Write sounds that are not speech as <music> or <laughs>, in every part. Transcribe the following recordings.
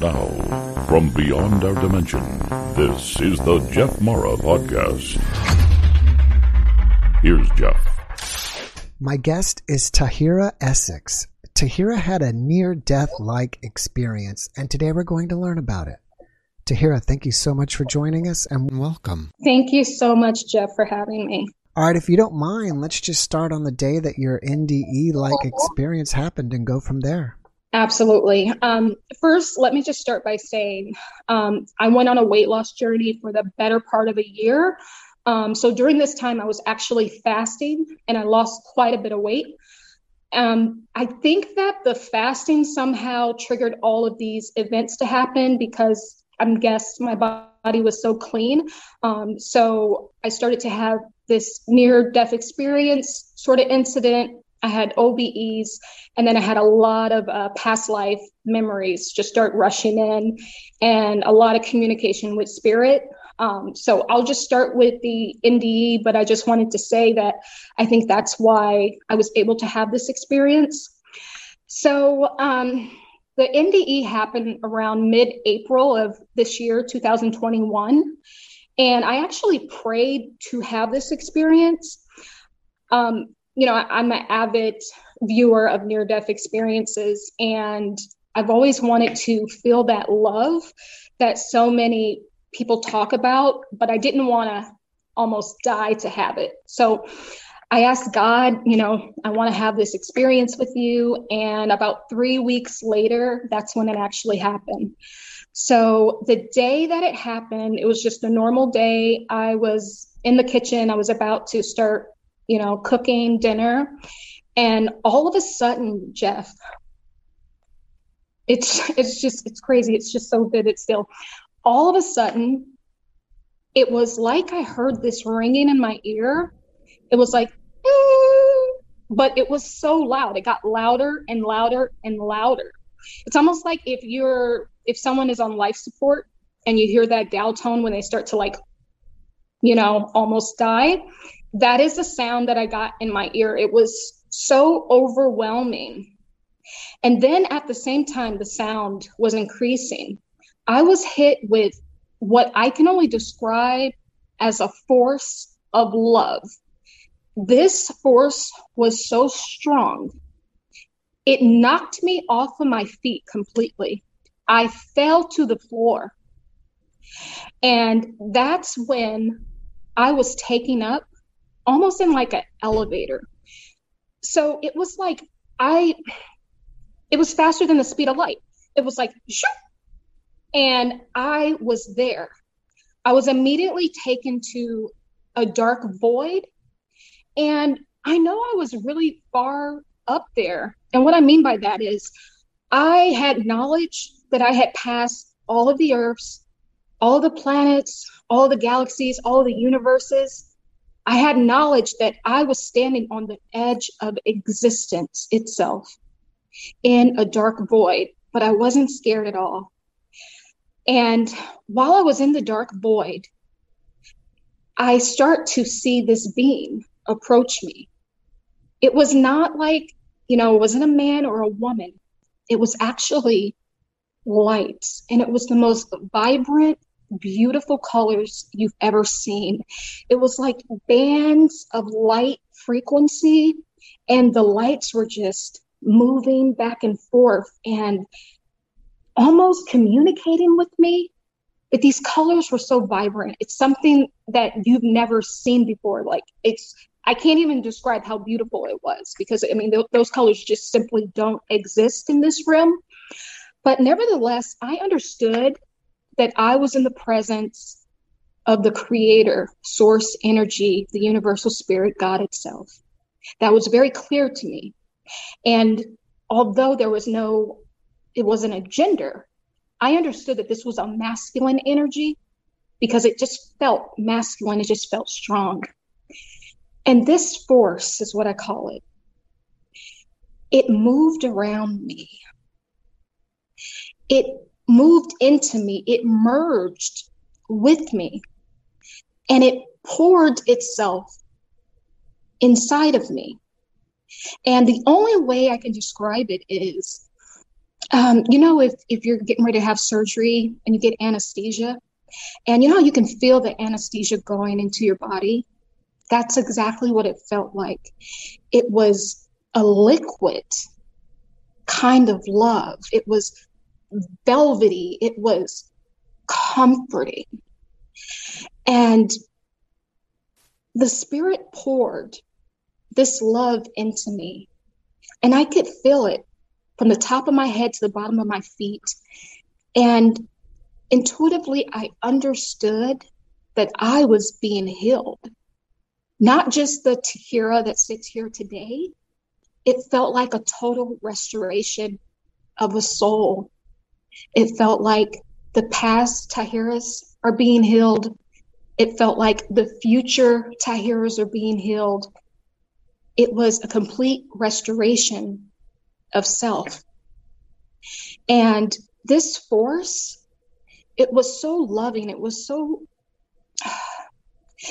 now, from beyond our dimension, this is the Jeff Mara Podcast. Here's Jeff. My guest is Tahira Essex. Tahira had a near death like experience, and today we're going to learn about it. Tahira, thank you so much for joining us and welcome. Thank you so much, Jeff, for having me. All right, if you don't mind, let's just start on the day that your NDE like experience happened and go from there. Absolutely. Um, first, let me just start by saying um, I went on a weight loss journey for the better part of a year. Um, so during this time, I was actually fasting and I lost quite a bit of weight. Um, I think that the fasting somehow triggered all of these events to happen because I'm guessed my body was so clean. Um, so I started to have this near death experience sort of incident I had OBEs, and then I had a lot of uh, past life memories just start rushing in, and a lot of communication with spirit. Um, so I'll just start with the NDE, but I just wanted to say that I think that's why I was able to have this experience. So um, the NDE happened around mid April of this year, 2021. And I actually prayed to have this experience. Um, you know, I'm an avid viewer of near death experiences, and I've always wanted to feel that love that so many people talk about, but I didn't want to almost die to have it. So I asked God, you know, I want to have this experience with you. And about three weeks later, that's when it actually happened. So the day that it happened, it was just a normal day. I was in the kitchen, I was about to start you know, cooking dinner. And all of a sudden, Jeff, it's it's just it's crazy. It's just so vivid still. All of a sudden, it was like I heard this ringing in my ear. It was like, but it was so loud. It got louder and louder and louder. It's almost like if you're if someone is on life support and you hear that gal tone when they start to like, you know, almost die that is the sound that I got in my ear. It was so overwhelming. And then at the same time, the sound was increasing. I was hit with what I can only describe as a force of love. This force was so strong, it knocked me off of my feet completely. I fell to the floor. And that's when I was taking up almost in like an elevator. So it was like I, it was faster than the speed of light. It was like, and I was there. I was immediately taken to a dark void. And I know I was really far up there. And what I mean by that is I had knowledge that I had passed all of the Earths, all the planets, all the galaxies, all the universes. I had knowledge that I was standing on the edge of existence itself in a dark void, but I wasn't scared at all. And while I was in the dark void, I start to see this being approach me. It was not like, you know, it wasn't a man or a woman. It was actually light. And it was the most vibrant, beautiful colors you've ever seen. It was like bands of light frequency, and the lights were just moving back and forth and almost communicating with me. But these colors were so vibrant. It's something that you've never seen before. Like it's, I can't even describe how beautiful it was because I mean, th- those colors just simply don't exist in this room. But nevertheless, I understood that I was in the presence of the creator, source energy, the universal spirit, God itself. That was very clear to me. And although there was no, it wasn't a gender, I understood that this was a masculine energy because it just felt masculine, it just felt strong. And this force is what I call it. It moved around me. It moved into me, it merged with me, and it poured itself inside of me. And the only way I can describe it is um, you know, if, if you're getting ready to have surgery and you get anesthesia, and you know, you can feel the anesthesia going into your body. That's exactly what it felt like. It was a liquid kind of love. It was velvety. It was comforting. And the Spirit poured this love into me. And I could feel it from the top of my head to the bottom of my feet. And intuitively, I understood that I was being healed. Not just the Tahira that sits here today, it felt like a total restoration of a soul. It felt like the past Tahiras are being healed. It felt like the future Tahiras are being healed. It was a complete restoration of self. And this force, it was so loving. It was so. <sighs>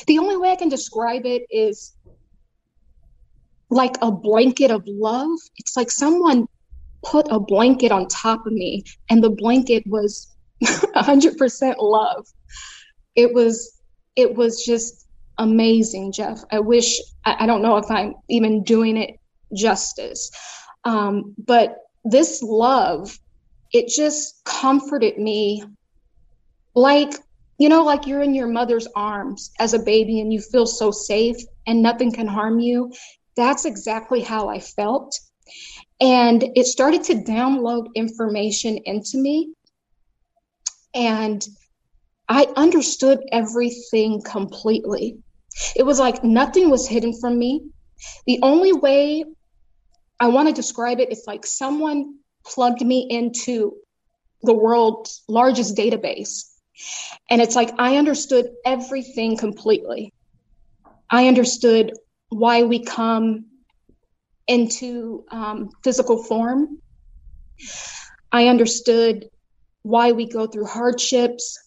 The only way I can describe it is like a blanket of love. It's like someone put a blanket on top of me, and the blanket was <laughs> 100% love. It was, it was just amazing, Jeff. I wish, I, I don't know if I'm even doing it justice. Um, but this love, it just comforted me like, you know, like you're in your mother's arms as a baby and you feel so safe and nothing can harm you. That's exactly how I felt. And it started to download information into me. And I understood everything completely. It was like nothing was hidden from me. The only way I want to describe it is like someone plugged me into the world's largest database. And it's like I understood everything completely. I understood why we come into um, physical form. I understood why we go through hardships.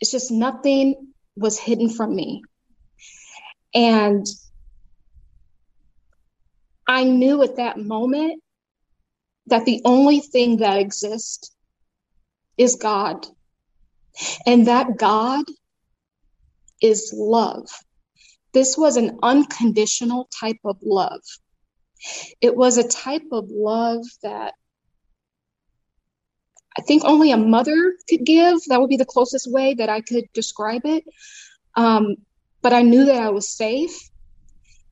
It's just nothing was hidden from me. And I knew at that moment that the only thing that exists is God. And that God is love. This was an unconditional type of love. It was a type of love that I think only a mother could give. That would be the closest way that I could describe it. Um, but I knew that I was safe.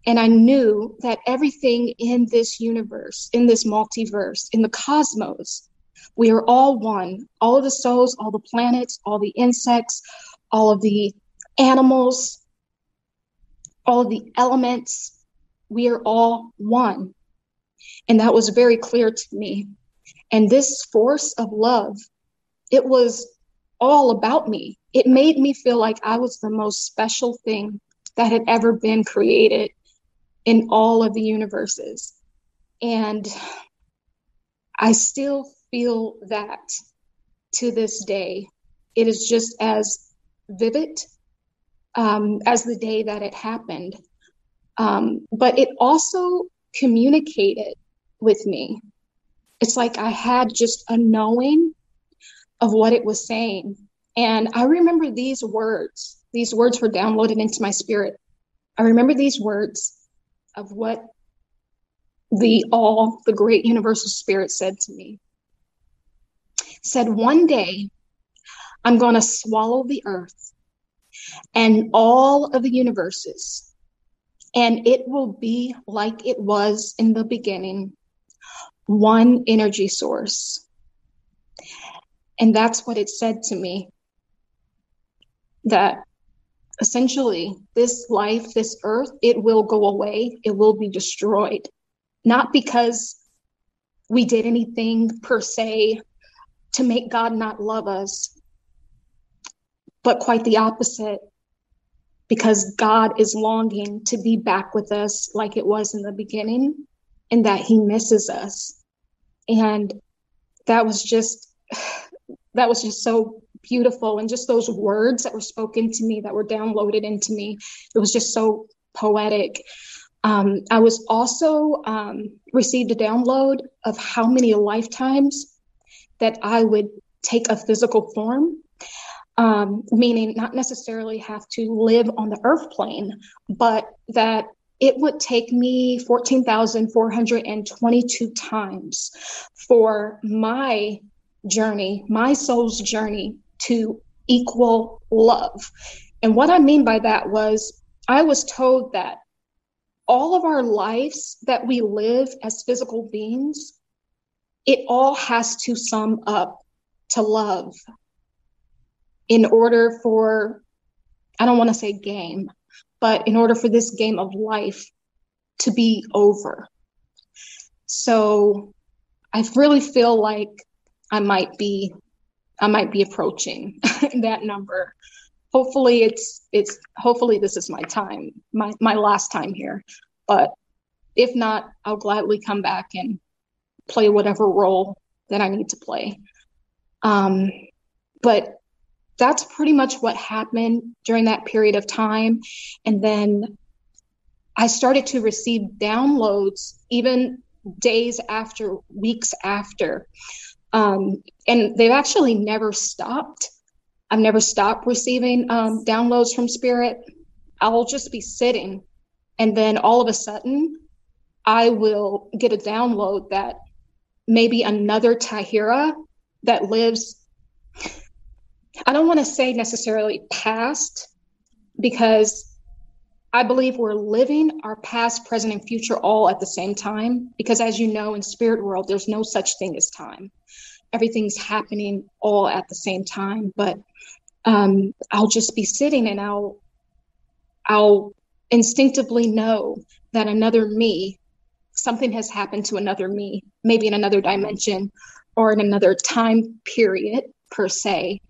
And I knew that everything in this universe, in this multiverse, in the cosmos, we are all one. All of the souls, all the planets, all the insects, all of the animals, all of the elements, we are all one. And that was very clear to me. And this force of love, it was all about me. It made me feel like I was the most special thing that had ever been created in all of the universes. And I still feel that to this day. It is just as vivid um, as the day that it happened. Um, but it also communicated with me. It's like I had just a knowing of what it was saying. And I remember these words, these words were downloaded into my spirit. I remember these words of what the all, the great universal spirit said to me. said, One day I'm going to swallow the earth and all of the universes, and it will be like it was in the beginning one energy source. And that's what it said to me that essentially this life, this earth, it will go away, it will be destroyed. Not because we did anything per se to make God not love us, but quite the opposite, because God is longing to be back with us like it was in the beginning and that He misses us. And that was just, <sighs> that was just so beautiful. And just those words that were spoken to me that were downloaded into me it was just so poetic. Um, i was also um, received a download of how many lifetimes that I would take a physical form, um, meaning not necessarily have to live on the earth plane, but that it would take me 14,422 times for my journey, my soul's journey to equal love. And what I mean by that was I was told that all of our lives that we live as physical beings, it all has to sum up to love in order for, I don't want to say game, but in order for this game of life to be over. So I really feel like I might be I might be approaching <laughs> that number. Hopefully it's it's hopefully this is my time, my my last time here. But if not, I'll gladly come back and play whatever role that I need to play. Um, but that's pretty much what happened during that period of time. And then I started to receive downloads even days after, weeks after. Um, and they've actually never stopped. I've never stopped receiving um, downloads from Spirit. I'll just be sitting, and then all of a sudden, I will get a download that maybe another Tahira that lives, I don't want to say necessarily past, because I believe we're living our past, present, and future all at the same time. Because as you know, in spirit world, there's no such thing as time. Everything's happening all at the same time. But um, I'll just be sitting and I'll I'll instinctively know that another me, something has happened to another me, maybe in another dimension or in another time period per se.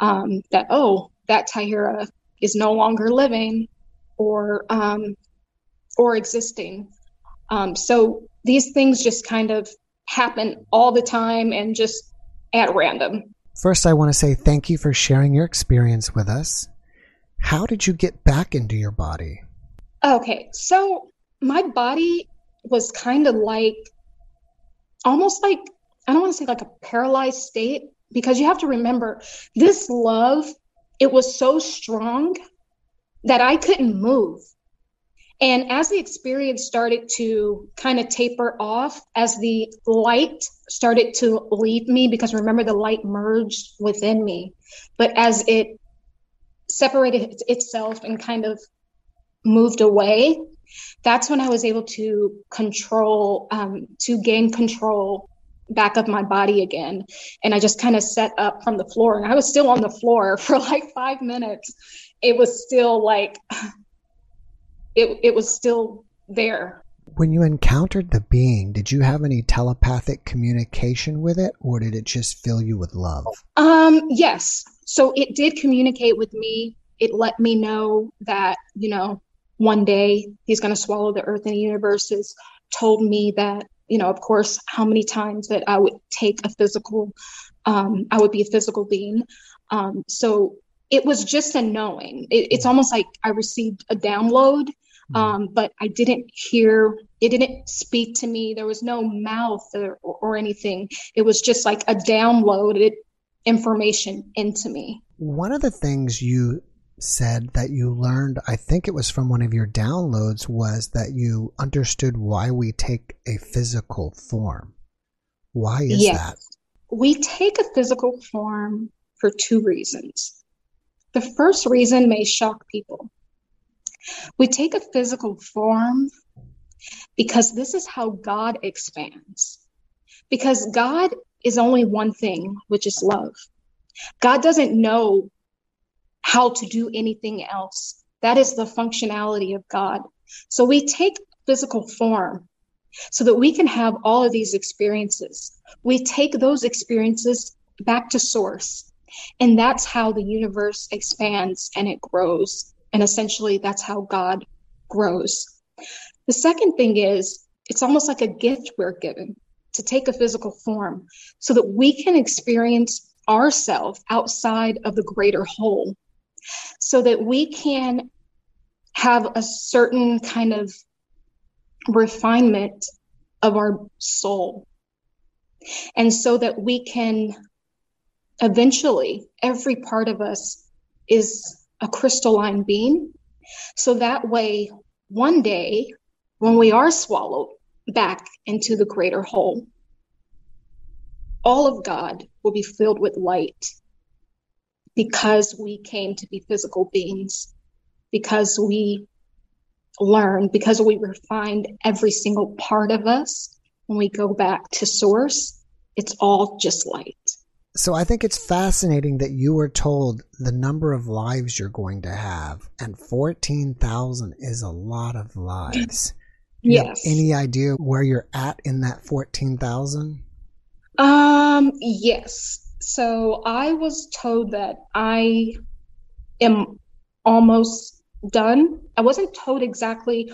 Um, that oh, that Tahira is no longer living or um, or existing. Um, so these things just kind of happen all the time and just at random. First, I want to say thank you for sharing your experience with us. How did you get back into your body? Okay, so my body was kind of like almost like I don't want to say like a paralyzed state because you have to remember this love it was so strong that I couldn't move. And as the experience started to kind of taper off, as the light started to leave me, because remember the light merged within me, but as it separated itself and kind of moved away, that's when I was able to control, um, to gain control back of my body again. And I just kind of set up from the floor, and I was still on the floor <laughs> for like five minutes it was still like <sighs> it it was still there. When you encountered the being, did you have any telepathic communication with it or did it just fill you with love? Um yes. So it did communicate with me. It let me know that, you know, one day he's going to swallow the earth and the universe has told me that you know of course how many times that i would take a physical um, i would be a physical being um, so it was just a knowing. It, it's almost like I received a download, mm-hmm. um, but I didn't hear, it didn't speak to me. There was no mouth or, or anything. It was just like a downloaded information into me. One of the things you said that you learned, I think it was from one of your downloads, was that you understood why we take a physical form. Why is yes. that? We take a physical form for two reasons. The first reason may shock people. We take a physical form because this is how God expands. Because God is only one thing, which is love. God doesn't know how to do anything else. That is the functionality of God. So we take physical form so that we can have all of these experiences. We take those experiences back to source and that's how the universe expands and it grows. And essentially, that's how God grows. The second thing is, it's almost like a gift we're given to take a physical form so that we can experience ourselves outside of the greater whole, so that we can have a certain kind of refinement of our soul And so that we can eventually, every part of us is a crystalline being. So that way, one day, when we are swallowed back into the greater whole, all of God will be filled with light because we came to be physical beings, because we learned, because we refined every single part of us. When we go back to source, it's all just light. So I think it's fascinating that you were told the number of lives you're going to have, and 14,000 is a lot of lives. yes. any idea where you're at in that 14,000? Um, yes. So I was told that I am almost done. I wasn't told exactly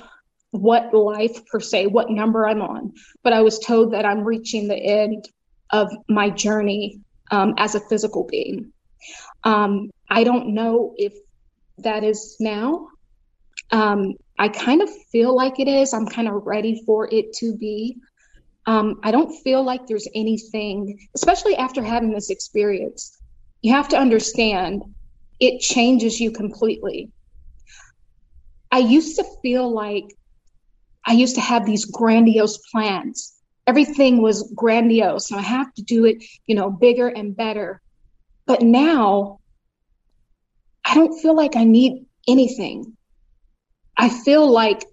what life per se, what number I'm on, but I was told that I'm reaching the end of my journey um, as a physical being. Um, I don't know if that is now. Um, I kind of feel like it is. I'm kind of ready for it to be. Um, I don't feel like there's anything, especially after having this experience. You have to understand it changes you completely. I used to feel like I used to have these grandiose plans. Everything was grandiose, and I have to do it, you know, bigger and better. But now I don't feel like I need anything. I feel like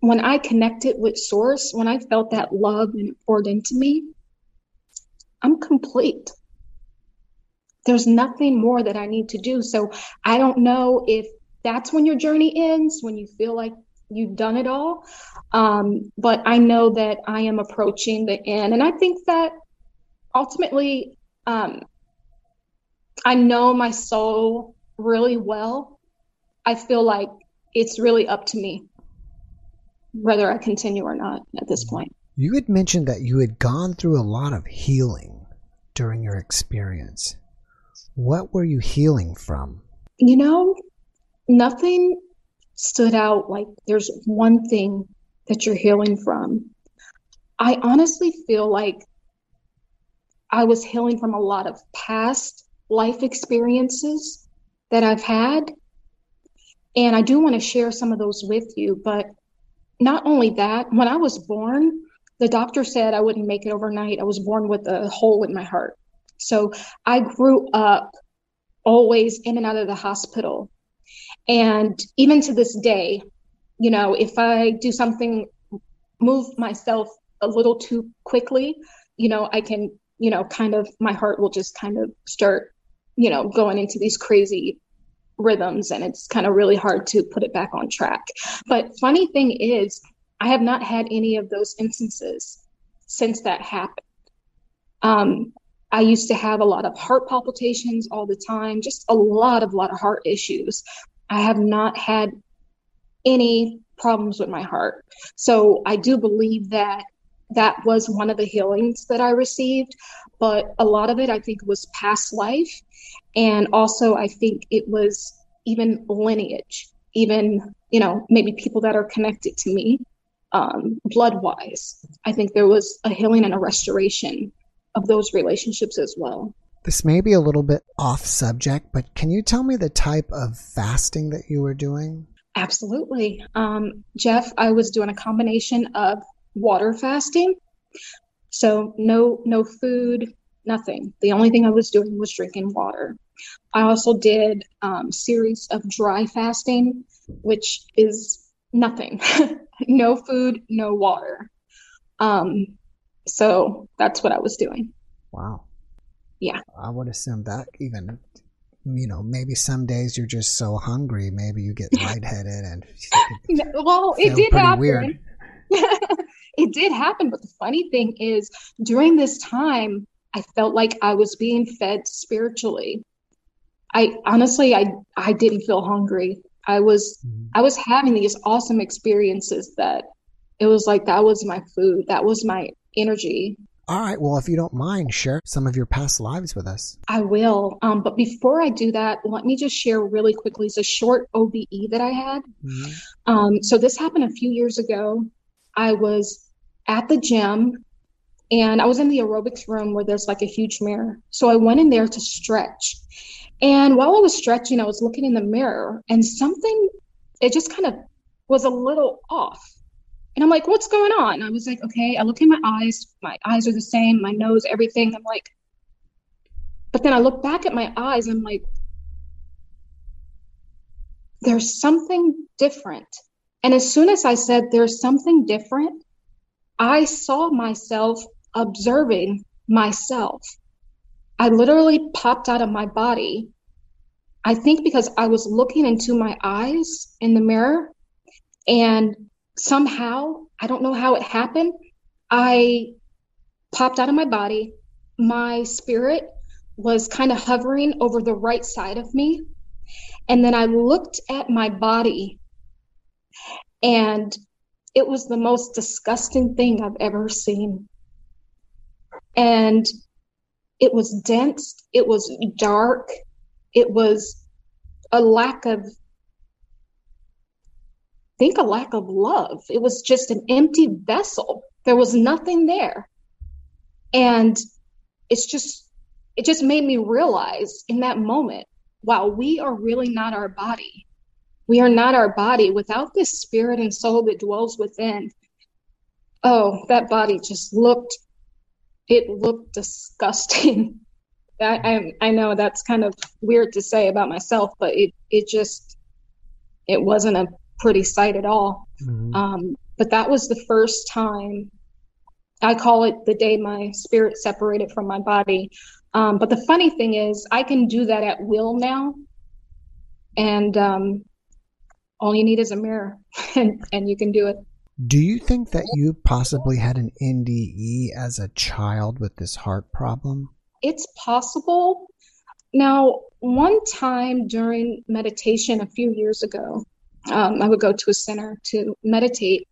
when I connected with Source, when I felt that love and it poured into me, I'm complete. There's nothing more that I need to do. So I don't know if that's when your journey ends, when you feel like you've done it all. Um, but I know that I am approaching the end. And I think that ultimately, um, I know my soul really well. I feel like it's really up to me whether I continue or not at this mm-hmm. point. You had mentioned that you had gone through a lot of healing during your experience. What were you healing from? You know, nothing stood out like there's one thing that you're healing from. I honestly feel like I was healing from a lot of past life experiences that I've had. And I do want to share some of those with you, but not only that, when I was born, the doctor said I wouldn't make it overnight. I was born with a hole in my heart. So I grew up always in and out of the hospital. And even to this day, you know, if I do something, move myself a little too quickly, you know, I can, you know, kind of, my heart will just kind of start, you know, going into these crazy rhythms and it's kind of really hard to put it back on track. But funny thing is, I have not had any of those instances since that happened. Um, I used to have a lot of heart palpitations all the time, just a lot of lot of heart issues. I have not had any problems with my heart. So I do believe that that was one of the healings that I received, but a lot of it I think was past life and also, I think it was even lineage, even, you know, maybe people that are connected to me um, blood wise. I think there was a healing and a restoration of those relationships as well. This may be a little bit off subject, but can you tell me the type of fasting that you were doing? Absolutely. Um, Jeff, I was doing a combination of water fasting. So no no food, nothing. The only thing I was doing was drinking water. I also did um, series of dry fasting, which is nothing, <laughs> no food, no water. Um, so that's what I was doing. Wow. Yeah. I would assume that even, you know, maybe some days you're just so hungry, maybe you get <laughs> lightheaded and. <laughs> well, it did happen. Weird. It did happen, but the funny thing is, during this time, I felt like I was being fed spiritually. I honestly I I didn't feel hungry. I was mm-hmm. I was having these awesome experiences that it was like that was my food. That was my energy. All right. Well, if you don't mind, share some of your past lives with us. I will. Um, but before I do that, let me just share really quickly. It's a short OBE that I had. Mm-hmm. Um, so this happened a few years ago. I was at the gym and I was in the aerobics room where there's like a huge mirror. So I went in there to stretch. And while I was stretching, I was looking in the mirror and something, it just kind of was a little off. And I'm like, what's going on? I was like, okay, I look in my eyes. My eyes are the same, my nose, everything. I'm like, but then I look back at my eyes. I'm like, there's something different. And as soon as I said there's something different, I saw myself observing myself. I literally popped out of my body. I think because I was looking into my eyes in the mirror and somehow, I don't know how it happened, I popped out of my body. My spirit was kind of hovering over the right side of me. And then I looked at my body and it was the most disgusting thing I've ever seen. And it was dense, it was dark, it was a lack of I think a lack of love. It was just an empty vessel. There was nothing there. And it's just it just made me realize in that moment, wow, we are really not our body. We are not our body without this spirit and soul that dwells within. Oh, that body just looked, it looked disgusting. <laughs> I, I, I know that's kind of weird to say about myself, but it it just it wasn't a pretty sight at all. Mm-hmm. Um, but that was the first time I call it the day my spirit separated from my body. Um, but the funny thing is, I can do that at will now. And um, all you need is a mirror <laughs> and, and you can do it. Do you think that you possibly had an NDE as a child with this heart problem? It's possible. Now, one time during meditation a few years ago, um, I would go to a center to meditate.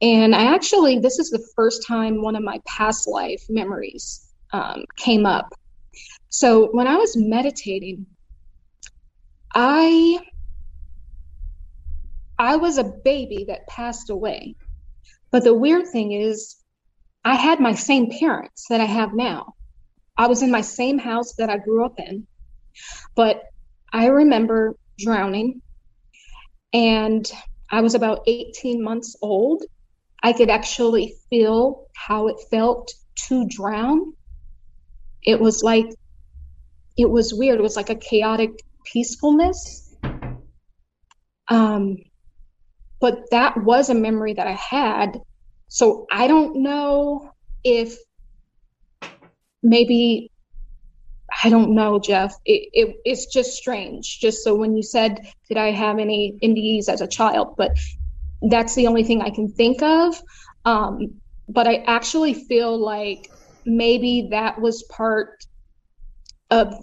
And I actually, this is the first time one of my past life memories um, came up. So when I was meditating, I I was a baby that passed away. But the weird thing is, I had my same parents that I have now. I was in my same house that I grew up in. But I remember drowning, and I was about 18 months old. I could actually feel how it felt to drown. It was like, it was weird. It was like a chaotic peacefulness. Um, but that was a memory that I had. So I don't know if maybe I don't know, Jeff. It, it, it's just strange. Just so when you said, did I have any NDEs as a child? But that's the only thing I can think of. Um, but I actually feel like maybe that was part of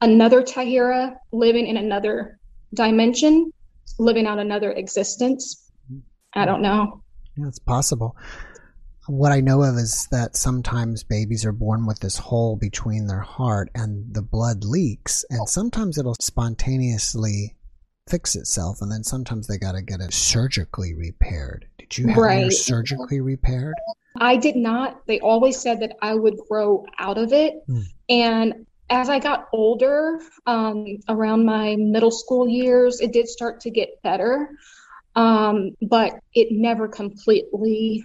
another Tahira living in another dimension living out another existence. I don't know. Yeah, it's possible. What I know of is that sometimes babies are born with this hole between their heart and the blood leaks, and sometimes it'll spontaneously fix itself, and then sometimes they got to get it surgically repaired. Did you have right. yours surgically repaired? I did not. They always said that I would grow out of it. Mm. And as I got older, um, around my middle school years, it did start to get better, um, but it never completely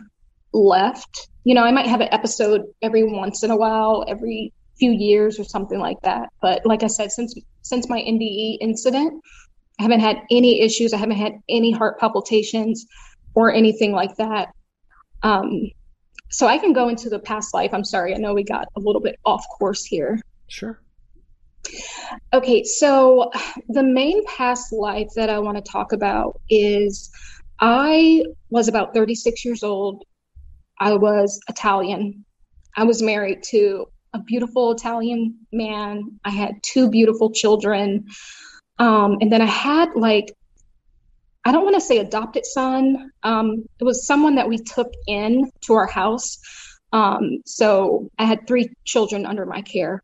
left. You know, I might have an episode every once in a while, every few years or something like that. But like I said, since since my NDE incident, I haven't had any issues. I haven't had any heart palpitations or anything like that. Um, so I can go into the past life. I'm sorry, I know we got a little bit off course here. Sure. Okay, so the main past life that I want to talk about is I was about 36 years old. I was Italian. I was married to a beautiful Italian man. I had two beautiful children. Um, and then I had like, I don't want to say adopted son. Um, it was someone that we took in to our house. Um, so I had three children under my care.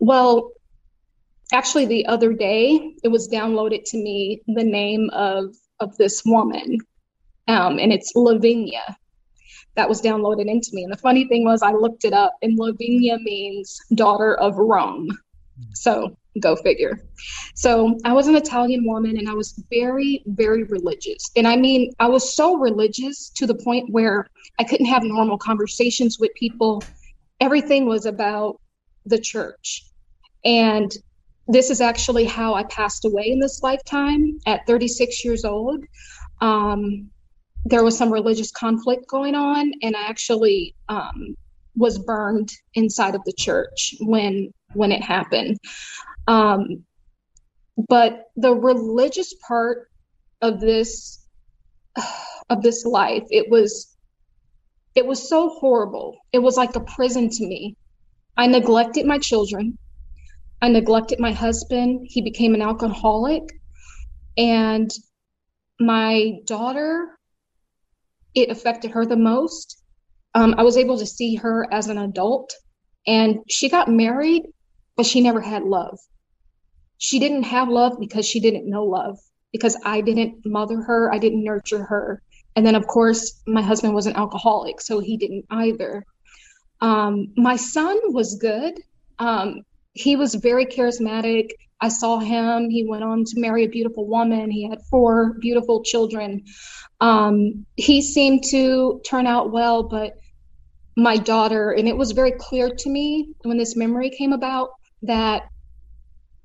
Well, actually, the other day, it was downloaded to me the name of of this woman, um, and it's Lavinia. that was downloaded into me. And the funny thing was, I looked it up, and Lavinia means daughter of Rome. So go figure. So I was an Italian woman and I was very, very religious. And I mean, I was so religious to the point where I couldn't have normal conversations with people. Everything was about the church. And this is actually how I passed away in this lifetime at 36 years old. Um, there was some religious conflict going on, and I actually um, was burned inside of the church when when it happened. Um, but the religious part of this of this life, it was it was so horrible. It was like a prison to me. I neglected my children. I neglected my husband. He became an alcoholic. And my daughter, it affected her the most. Um, I was able to see her as an adult, and she got married, but she never had love. She didn't have love because she didn't know love, because I didn't mother her, I didn't nurture her. And then, of course, my husband was an alcoholic, so he didn't either. Um, my son was good. Um, he was very charismatic. I saw him. He went on to marry a beautiful woman. He had four beautiful children. Um, he seemed to turn out well, but my daughter, and it was very clear to me when this memory came about that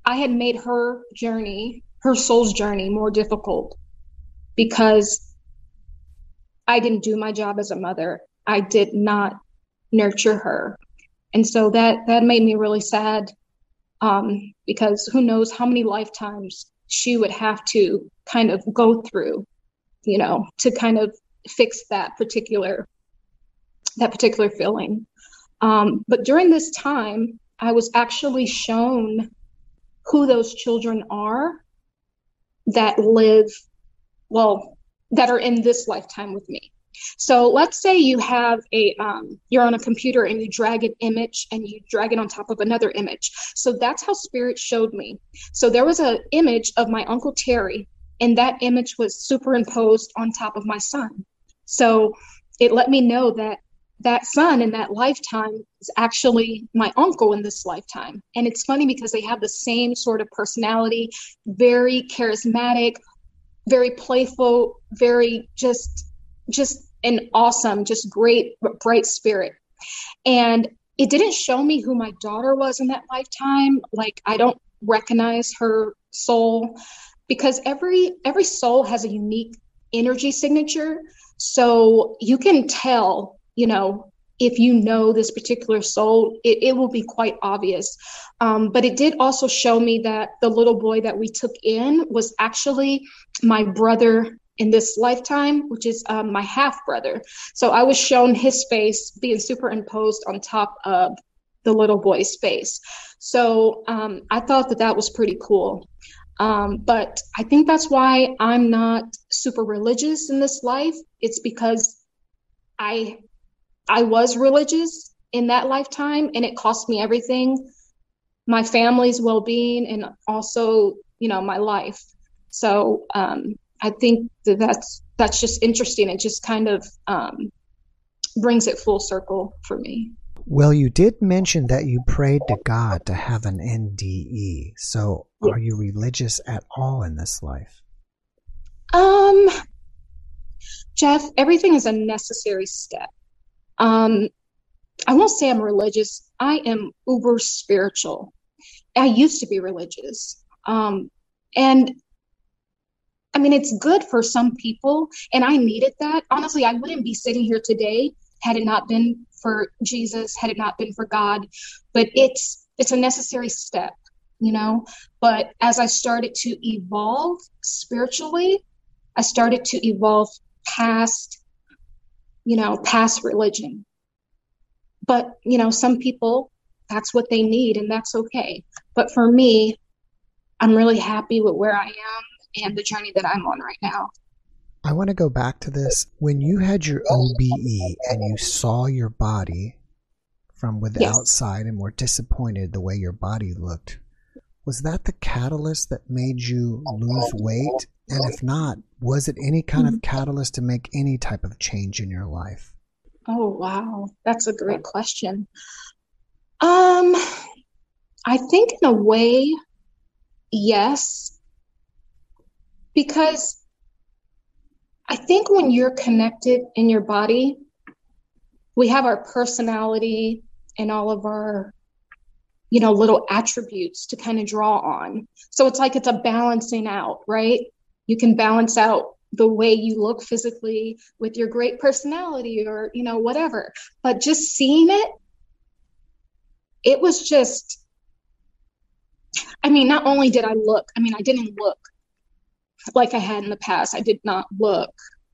I had made her journey, her soul's journey, more difficult because I didn't do my job as a mother. I did not nurture her and so that that made me really sad um, because who knows how many lifetimes she would have to kind of go through you know to kind of fix that particular that particular feeling. Um, but during this time i was actually shown who those children are that live well that are in this lifetime with me so let's say you have a um, you're on a computer and you drag an image and you drag it on top of another image. So that's how spirit showed me. So there was an image of my uncle Terry, and that image was superimposed on top of my son. So it let me know that that son in that lifetime is actually my uncle in this lifetime. And it's funny because they have the same sort of personality, very charismatic, very playful, very just just an awesome, just great, bright spirit. And it didn't show me who my daughter was in that lifetime. Like I don't recognize her soul because every every soul has a unique energy signature. So you can tell, you know, if you know this particular soul, it, it will be quite obvious. Um, but it did also show me that the little boy that we took in was actually my brother in this lifetime, which is um, my half brother. So I was shown his face being superimposed on top of the little boy's face. So um, I thought that that was pretty cool. Um, but I think that's why I'm not super religious in this life. It's because I I was religious in that lifetime, and it cost me everything, my family's well being, and also you know my life. So um, I think that that's that's just interesting. It just kind of um, brings it full circle for me. Well, you did mention that you prayed to God to have an NDE. So, are you religious at all in this life? Um, Jeff, everything is a necessary step. Um, I won't say I'm religious. I am uber spiritual. I used to be religious. Um, and I mean, it's good for some people, and I needed that. Honestly, I wouldn't be sitting here today had it not been for Jesus, had it not been for God. But it's it's a necessary step, you know. But as I started to evolve spiritually, I started to evolve past, you know, past religion. But you know, some people that's what they need, and that's okay. But for me, I'm really happy with where I am and the journey that I'm on right now. I want to go back to this. When you had your OBE and you saw your body from with the yes. outside and were disappointed the way your body looked, was that the catalyst that made you lose weight? And if not, was it any kind mm-hmm. of catalyst to make any type of change in your life? Oh wow, that's a great question. Um, I think in a way, yes, because I think when you're connected in your body, we have our personality and all of our you know little attributes to kind of draw on. So it's like it's a balancing out right? You can balance out the way you look physically with your great personality or you know whatever. But just seeing it it was just i mean not only did i look i mean i didn't look like i had in the past i did not look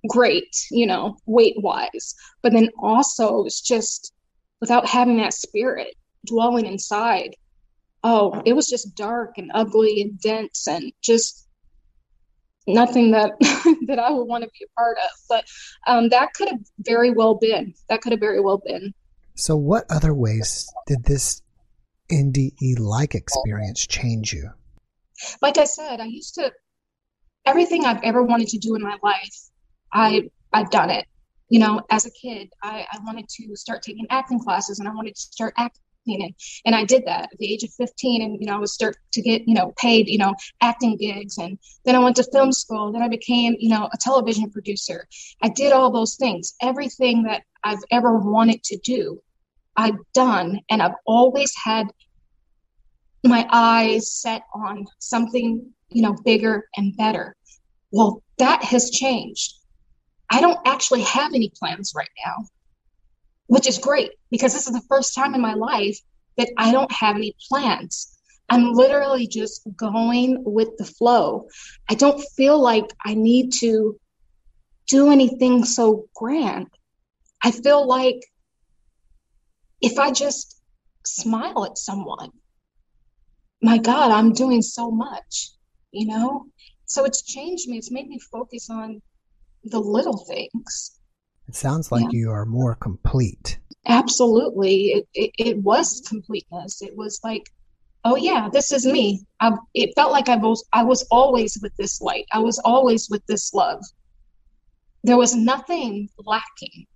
great you know weight wise but then also it was just without having that spirit dwelling inside oh it was just dark and ugly and dense and just nothing that <laughs> that I would want to be a part of. But um, that could have very well been. That could have very well been. So, what other ways did this NDE like experience change you? Like I said, I used to everything I've ever wanted to do in my life. I I've done it. You know, as a kid, I, I wanted to start taking acting classes and I wanted to start acting. And, and I did that at the age of 15 and you know I was start to get you know paid you know acting gigs. And then I went to film school. Then I became you know a television producer. I did all those things. Everything that I've ever wanted to do I've done. And I've always had my eyes set on something you know bigger and better well that has changed I don't actually have any plans right now which is great because this is the first time in my life that I don't have any plans. I'm literally just going with the flow. I don't feel like I need to do anything so grand. I feel like if I just smile at someone, my God, I'm doing so much, you know? So it's changed me. It's made me focus on the little things. It sounds like yeah. you are more complete. Absolutely. It, it, it, was completeness. It was like, oh yeah, this is me. I, it felt like I was, I was always with this light. I was always with this love. There was nothing lacking.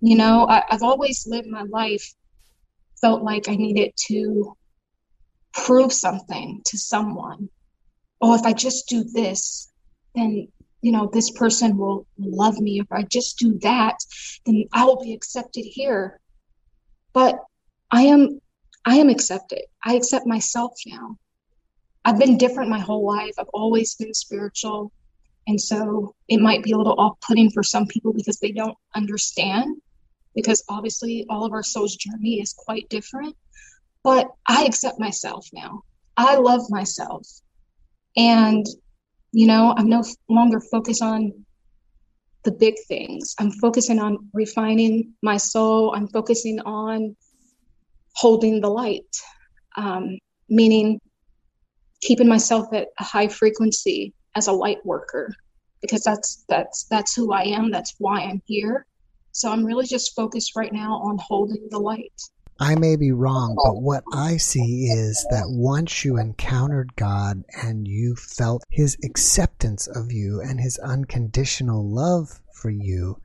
You know, I, I've always lived my life felt like I needed to prove something to someone. Oh, if I just do this, then you know, this person will love me. If I just do that, then I will be accepted here. But I am, I am accepted. I accept myself now. I've been different my whole life. I've always been spiritual. And so it might be a little off putting for some people because they don't understand, because obviously all of our soul's journey is quite different. But I accept myself now. I love myself. And you know, I'm no longer focused on the big things. I'm focusing on refining my soul. I'm focusing on holding the light, um, meaning keeping myself at a high frequency as a light worker, because that's that's that's who I am. That's why I'm here. So I'm really just focused right now on holding the light. I may be wrong, but oh. what I see is that once you encountered God and you felt His acceptance of you and His unconditional love for you,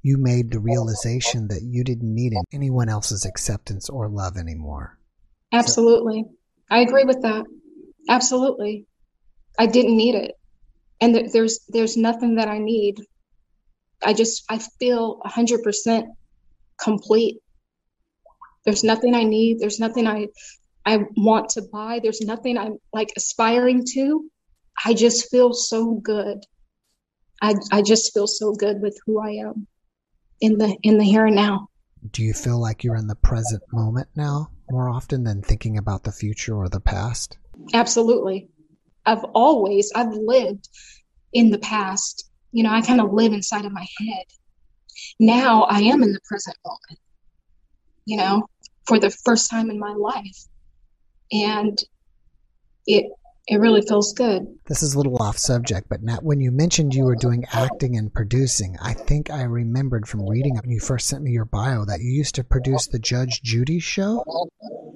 you made the realization that you didn't need anyone else's acceptance or love anymore. Absolutely. So, I agree with that. Absolutely. I didn't need it. And there's there's nothing that I need. I just I feel 100% complete there's nothing I need. There's nothing I I want to buy. There's nothing I'm like aspiring to. I just feel so good. I I just feel so good with who I am in the in the here and now. Do you feel like you're in the present moment now more often than thinking about the future or the past? Absolutely. I've always I've lived in the past. You know, I kind of live inside of my head. Now I am in the present moment. You know, for the first time in my life. And it it really feels good. This is a little off subject, but now when you mentioned you were doing acting and producing, I think I remembered from reading when you first sent me your bio that you used to produce the Judge Judy show.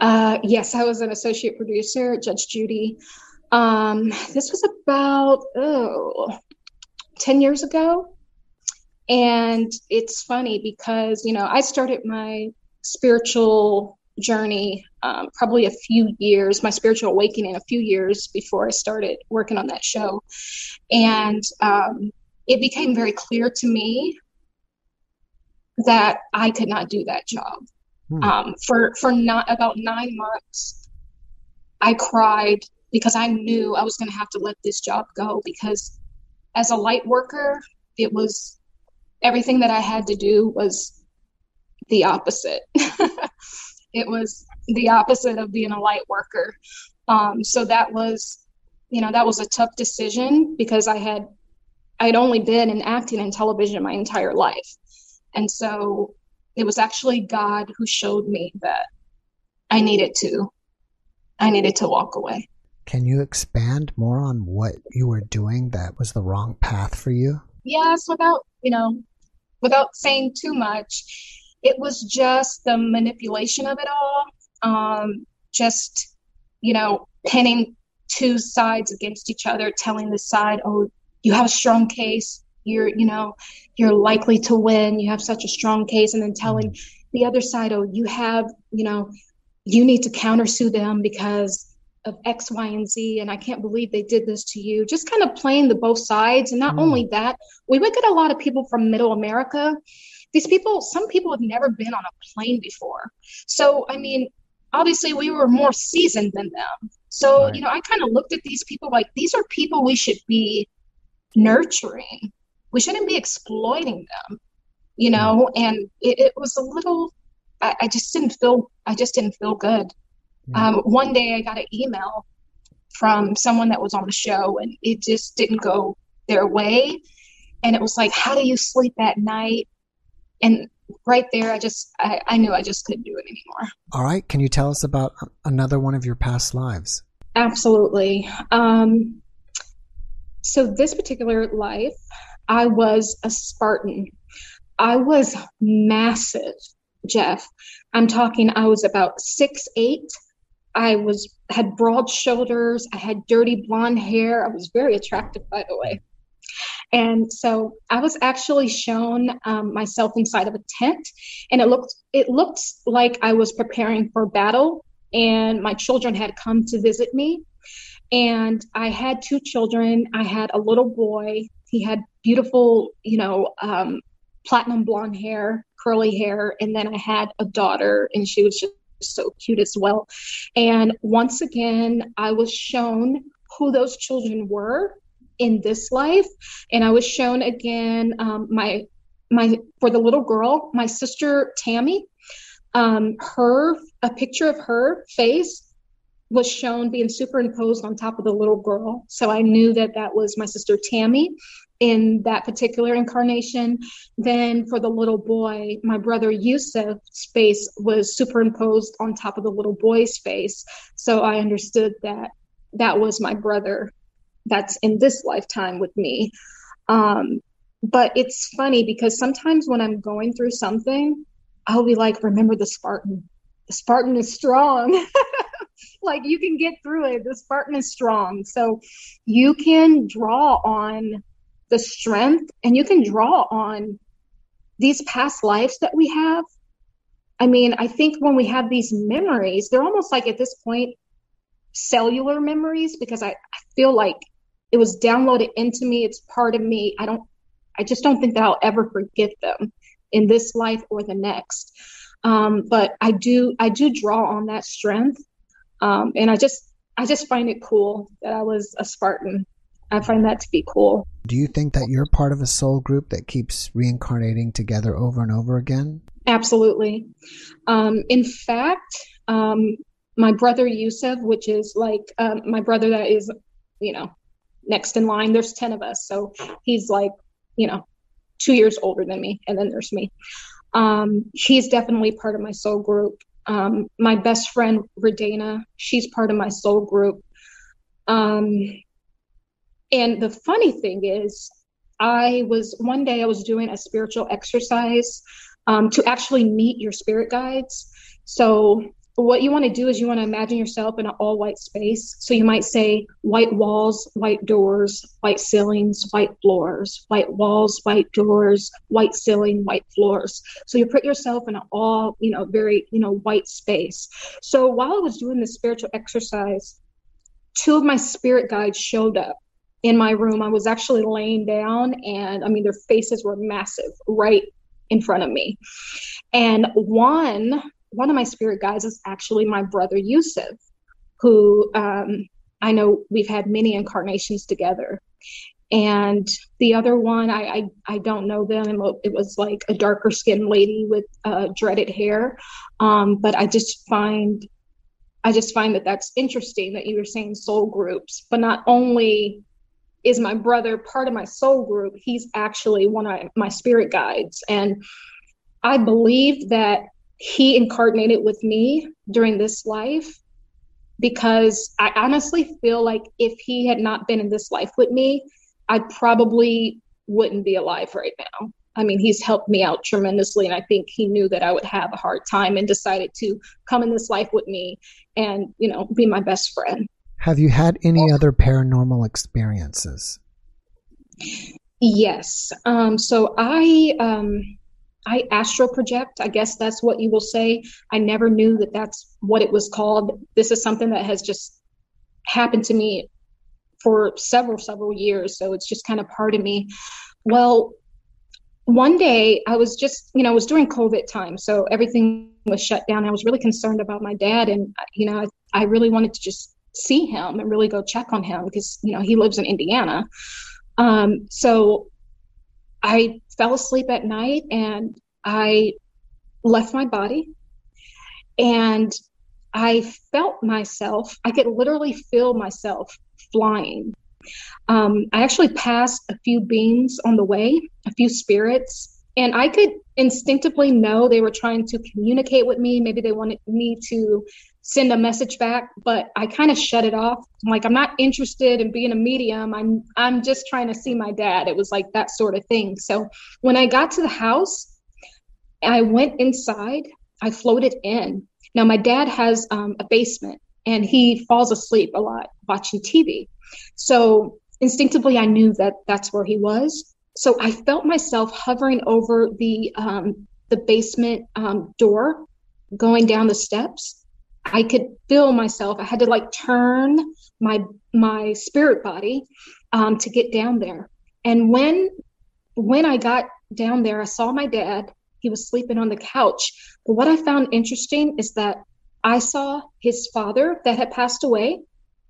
Uh, yes, I was an associate producer at Judge Judy. Um, this was about oh, 10 years ago. And it's funny because, you know, I started my spiritual journey um, probably a few years, my spiritual awakening a few years before I started working on that show. And um, it became very clear to me that I could not do that job. Hmm. Um, for for not about nine months, I cried because I knew I was going to have to let this job go because as a light worker, it was everything that I had to do was the opposite. <laughs> it was the opposite of being a light worker. Um, so that was, you know, that was a tough decision because I had, I had only been in acting and television my entire life. And so it was actually God who showed me that I needed to, I needed to walk away. Can you expand more on what you were doing that was the wrong path for you? Yes, without, you know, without saying too much, it was just the manipulation of it all. Um, just, you know, pinning two sides against each other, telling the side, oh, you have a strong case, you're you know you're likely to win you have such a strong case and then telling the other side oh you have you know you need to countersue them because of x y and z and i can't believe they did this to you just kind of playing the both sides and not mm. only that we would get a lot of people from middle america these people some people have never been on a plane before. So i mean obviously we were more seasoned than them. So right. you know i kind of looked at these people like these are people we should be nurturing. We shouldn't be exploiting them you know? And it, it was a little I, I, just didn't feel i just didn't feel good. Um, one day i got an email from someone that was on the show and it just didn't go their way. And it was like how do you sleep at night and right there i just I, I knew i just couldn't do it anymore all right can you tell us about another one of your past lives absolutely um, so this particular life I was a Spartan. I was massive, Jeff. I'm talking, I was about six eight. I was had broad shoulders. I had dirty blonde hair. I was very attractive, by the way. And so I was actually shown um, myself inside of a tent, and it looked it looked like I was preparing for battle. And my children had come to visit me, and I had two children. I had a little boy. He had beautiful, you know, um, platinum blonde hair, curly hair. And then I had a daughter, and she was just so cute as well. And once again, I was shown who those children were in this life, and I was shown again um, my my for the little girl, my sister Tammy. Um, her a picture of her face was shown being superimposed on top of the little girl. So I knew that that was my sister Tammy in that particular incarnation. Then for the little boy, my brother Yusuf's face was superimposed on top of the little boy's face. So I understood that that was my brother that's in this lifetime with me. Um, but it's funny because sometimes when I'm going through something, I'll be like, remember the Spartan. The Spartan is strong. <laughs> like you can get through it. The Spartan is strong. So you can draw on the strength and you can draw on these past lives that we have. I mean, I think when we have these memories, they're almost like at this point cellular memories because I, I feel like it was downloaded into me. It's part of me. I don't, I just don't think that I'll ever forget them in this life or the next. Um, but I do, I do draw on that strength. Um, and I just, I just find it cool that I was a Spartan I find that to be cool. Do you think that you're part of a soul group that keeps reincarnating together over and over again? Absolutely. Um, in fact, um, my brother Yusuf, which is like um, my brother that is, you know, next in line, there's 10 of us. So he's like, you know, two years older than me. And then there's me. Um, he's definitely part of my soul group. Um, my best friend, Redana, she's part of my soul group. Um, and the funny thing is, I was one day I was doing a spiritual exercise um, to actually meet your spirit guides. So what you want to do is you want to imagine yourself in an all white space. So you might say white walls, white doors, white ceilings, white floors, white walls, white doors, white ceiling, white floors. So you put yourself in an all, you know, very, you know, white space. So while I was doing this spiritual exercise, two of my spirit guides showed up in my room. I was actually laying down and I mean their faces were massive right in front of me. And one one of my spirit guides is actually my brother Yusuf, who um, I know we've had many incarnations together. And the other one, I, I, I don't know them. It was like a darker skinned lady with uh, dreaded hair. Um, but I just find, I just find that that's interesting that you were saying soul groups. But not only is my brother part of my soul group, he's actually one of my spirit guides. And I believe that he incarnated with me during this life because I honestly feel like if he had not been in this life with me, I probably wouldn't be alive right now. I mean, he's helped me out tremendously, and I think he knew that I would have a hard time and decided to come in this life with me and, you know, be my best friend. Have you had any other paranormal experiences? Yes. Um, so I um, I astral project. I guess that's what you will say. I never knew that that's what it was called. This is something that has just happened to me for several, several years. So it's just kind of part of me. Well, one day I was just, you know, it was during COVID time. So everything was shut down. I was really concerned about my dad. And, you know, I, I really wanted to just see him and really go check on him because, you know, he lives in Indiana. Um, so I fell asleep at night and I left my body and I felt myself, I could literally feel myself flying. Um, I actually passed a few beings on the way, a few spirits, and I could instinctively know they were trying to communicate with me. Maybe they wanted me to send a message back, but I kind of shut it off. I'm like, I'm not interested in being a medium. I'm I'm just trying to see my dad. It was like that sort of thing. So when I got to the house, I went inside. I floated in. Now my dad has um, a basement, and he falls asleep a lot watching TV. So instinctively, I knew that that's where he was. So I felt myself hovering over the um, the basement um, door, going down the steps I could feel myself. I had to like turn my my spirit body um, to get down there. And when when I got down there, I saw my dad. He was sleeping on the couch. But what I found interesting is that I saw his father that had passed away.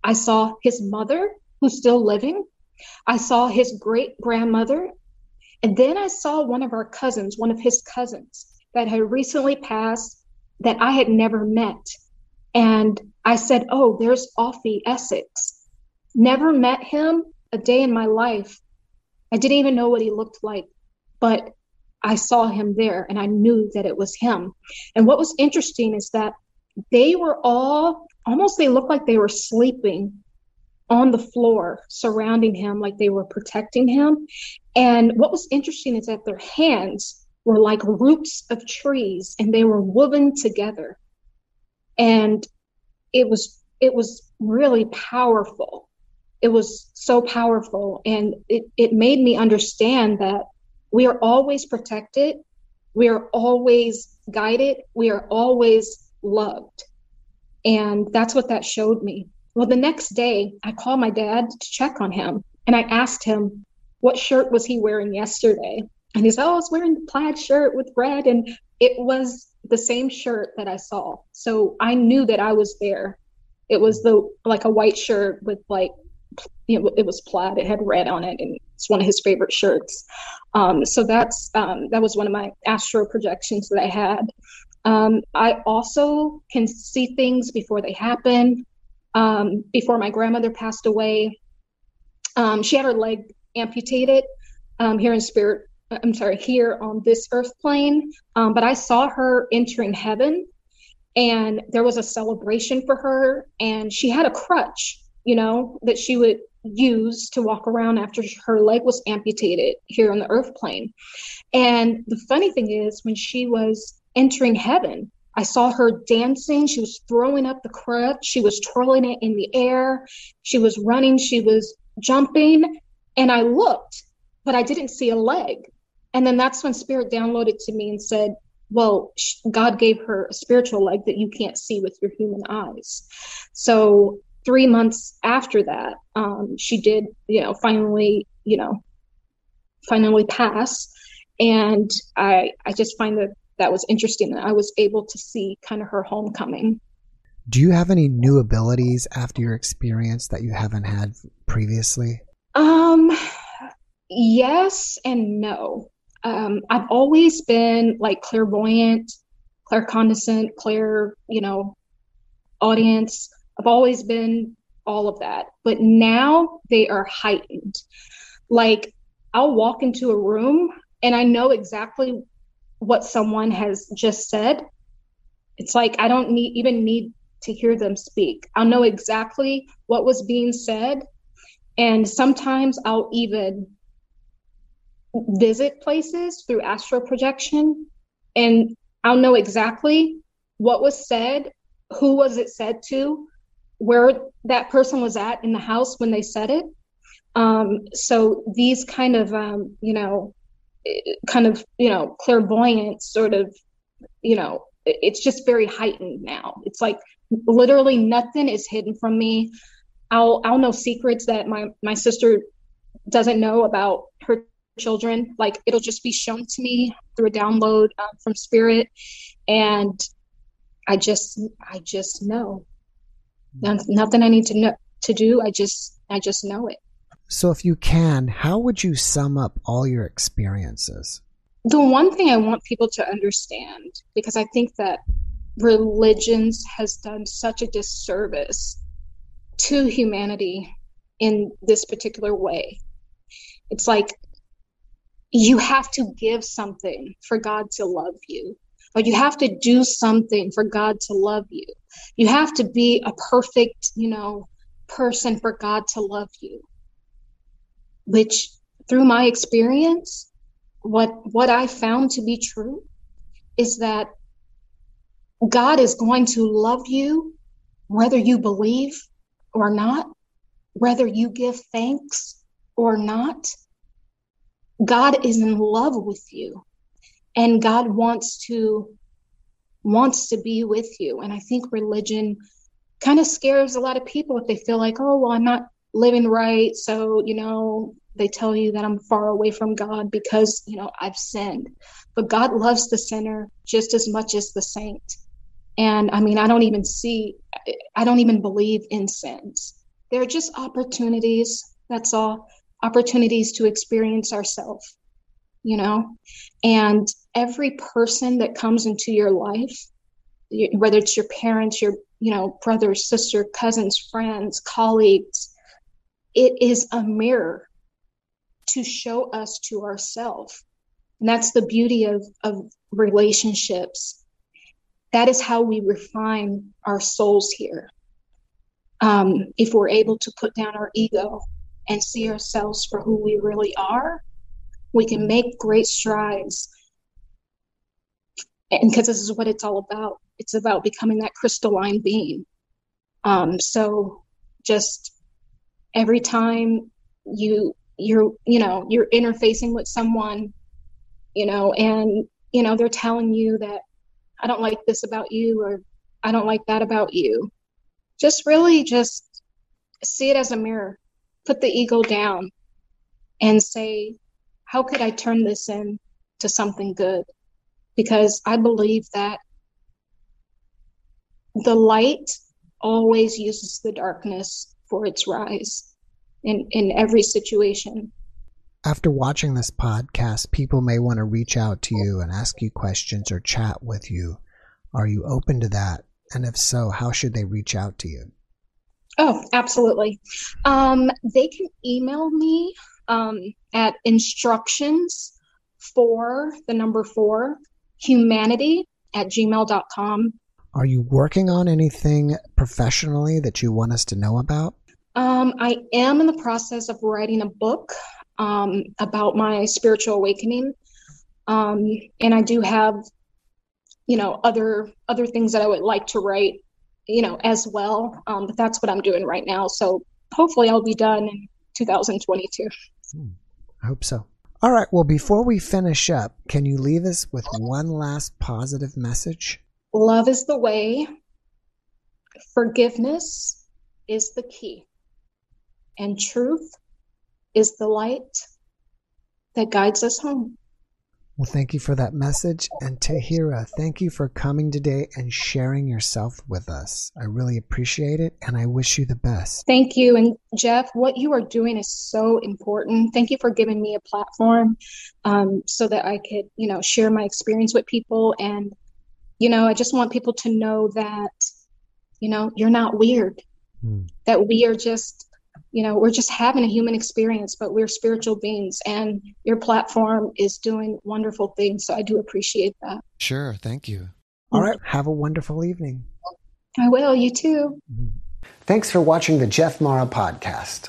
I saw his mother who's still living. I saw his great grandmother. And then I saw one of our cousins, one of his cousins that had recently passed that I had never met. And I said, Oh, there's Offie Essex. Never met him a day in my life. I didn't even know what he looked like, but I saw him there and I knew that it was him. And what was interesting is that they were all almost, they looked like they were sleeping on the floor surrounding him, like they were protecting him. And what was interesting is that their hands were like roots of trees and they were woven together and it was it was really powerful. It was so powerful. And it, it made me understand that we are always protected. We are always guided. We are always loved. And that's what that showed me. Well the next day i called my dad to check on him. And i asked him what shirt was he wearing yesterday. And he said oh i was wearing the plaid shirt with red. And it was the same shirt that I saw. So I knew that I was there. It was the like a white shirt with like you know, it was plaid. It had red on it, and it's one of his favorite shirts. Um, so that's um, that was one of my astral projections that I had. Um, I also can see things before they happen. Um, before my grandmother passed away, um, she had her leg amputated um, here in spirit I'm sorry, here on this earth plane. Um, but I saw her entering heaven and there was a celebration for her and she had a crutch, you know, that she would use to walk around after her leg was amputated here on the earth plane. And the funny thing is when she was entering heaven, I saw her dancing. She was throwing up the crutch. She was twirling it in the air. She was running. She was jumping. And I looked, but I didn't see a leg. And then that's when Spirit downloaded to me and said, well, God gave her a spiritual leg that you can't see with your human eyes. So three months after that, um, she did, you know, finally, you know, finally pass. And I, I just find that that was interesting that I was able to see kind of her homecoming. Do you have any new abilities after your experience that you haven't had previously? Um, yes and no. Um, I've always been like clairvoyant, claircognizant, clair, you know, audience. I've always been all of that, but now they are heightened. Like I'll walk into a room and I know exactly what someone has just said. It's like I don't need even need to hear them speak. I'll know exactly what was being said. And sometimes I'll even visit places through astral projection and I'll know exactly what was said, who was it said to, where that person was at in the house when they said it. Um, so these kind of, um, you know, kind of, you know, clairvoyant sort of, you know, it's just very heightened now. It's like literally nothing is hidden from me. I'll I'll know secrets that my my sister doesn't know about her children. Like it'll just be shown to me through a download um, from spirit, and I just I just know. Nothing I need to know to do. I just I just know it. So, if you can, how would you sum up all your experiences? The one thing I want people to understand, because I think that religions has done such a disservice to humanity in this particular way. It's like you have to give something for God to love you, or you have to do something for God to love you. You have to be a perfect, you know, person for God to love you which through my experience, what what I found to be true is that God is going to love you whether you believe or not, whether you give thanks or not. God is in love with you and God wants to wants to be with you and I think religion kind of scares a lot of people if they feel like, "Oh, well, I'm not living right. So, you know, they tell you that I'm far away from God because, you know, I've sinned. But God loves the sinner just as much as the saint. And I mean, I don't even see, I don't even believe in sins. They're just opportunities. That's all opportunities to experience ourselves, you know? And every person that comes into your life, whether it's your parents, your, you know, brothers, sister, cousins, friends, colleagues, it is a mirror to show us to ourselves. And that's the beauty of, of relationships. That is how we refine our souls here. Um, if we're able to put down our ego and see ourselves for who we really are, we can make great strides. And because this is what it's all about, it's about becoming that crystalline being. Um, so just every time you you're you know you're interfacing with someone you know and you know they're telling you that i don't like this about you or i don't like that about you just really just see it as a mirror put the ego down and say how could i turn this in to something good because i believe that the light always uses the darkness for its rise in, in every situation. After watching this podcast, people may want to reach out to you and ask you questions or chat with you. Are you open to that? And if so, how should they reach out to you? Oh, absolutely. Um, they can email me um, at instructions for the number four humanity at gmail.com. Are you working on anything professionally that you want us to know about? Um, I am in the process of writing a book um, about my spiritual awakening. Um, and I do have you know, other other things that I would like to write, you know, as well. Um, but that's what I'm doing right now. So hopefully I'll be done in 2022. Hmm. I hope so. All right. Well, before we finish up, can you leave us with one last positive message? Love is the way. Forgiveness is the key. And truth is the light that guides us home. Well, thank you for that message. And Tahira, thank you for coming today and sharing yourself with us. I really appreciate it and I wish you the best. Thank you. And Jeff, what you are doing is so important. Thank you for giving me a platform um, so that I could, you know, share my experience with people. And, you know, I just want people to know that, you know, you're not weird, hmm. that we are just you know we're just having a human experience but we're spiritual beings and your platform is doing wonderful things. So i do appreciate that. Sure. Thank you. All right. Have a wonderful evening. I will. You too. Mm-hmm. Thanks for watching the jeff mara podcast